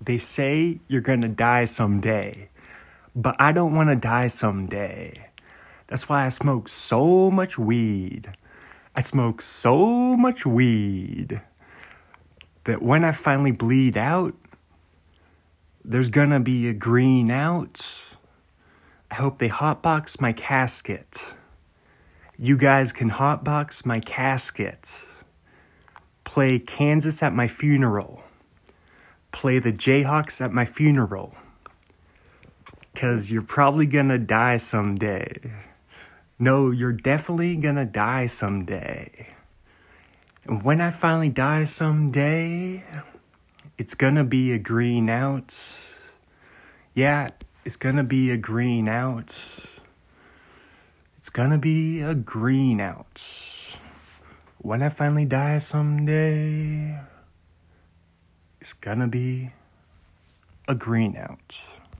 They say you're gonna die someday, but I don't wanna die someday. That's why I smoke so much weed. I smoke so much weed that when I finally bleed out, there's gonna be a green out. I hope they hotbox my casket. You guys can hotbox my casket. Play Kansas at my funeral. Play the Jayhawks at my funeral. Cause you're probably gonna die someday. No, you're definitely gonna die someday. And when I finally die someday, it's gonna be a green out. Yeah, it's gonna be a green out. It's gonna be a green out. When I finally die someday, it's gonna be a green out.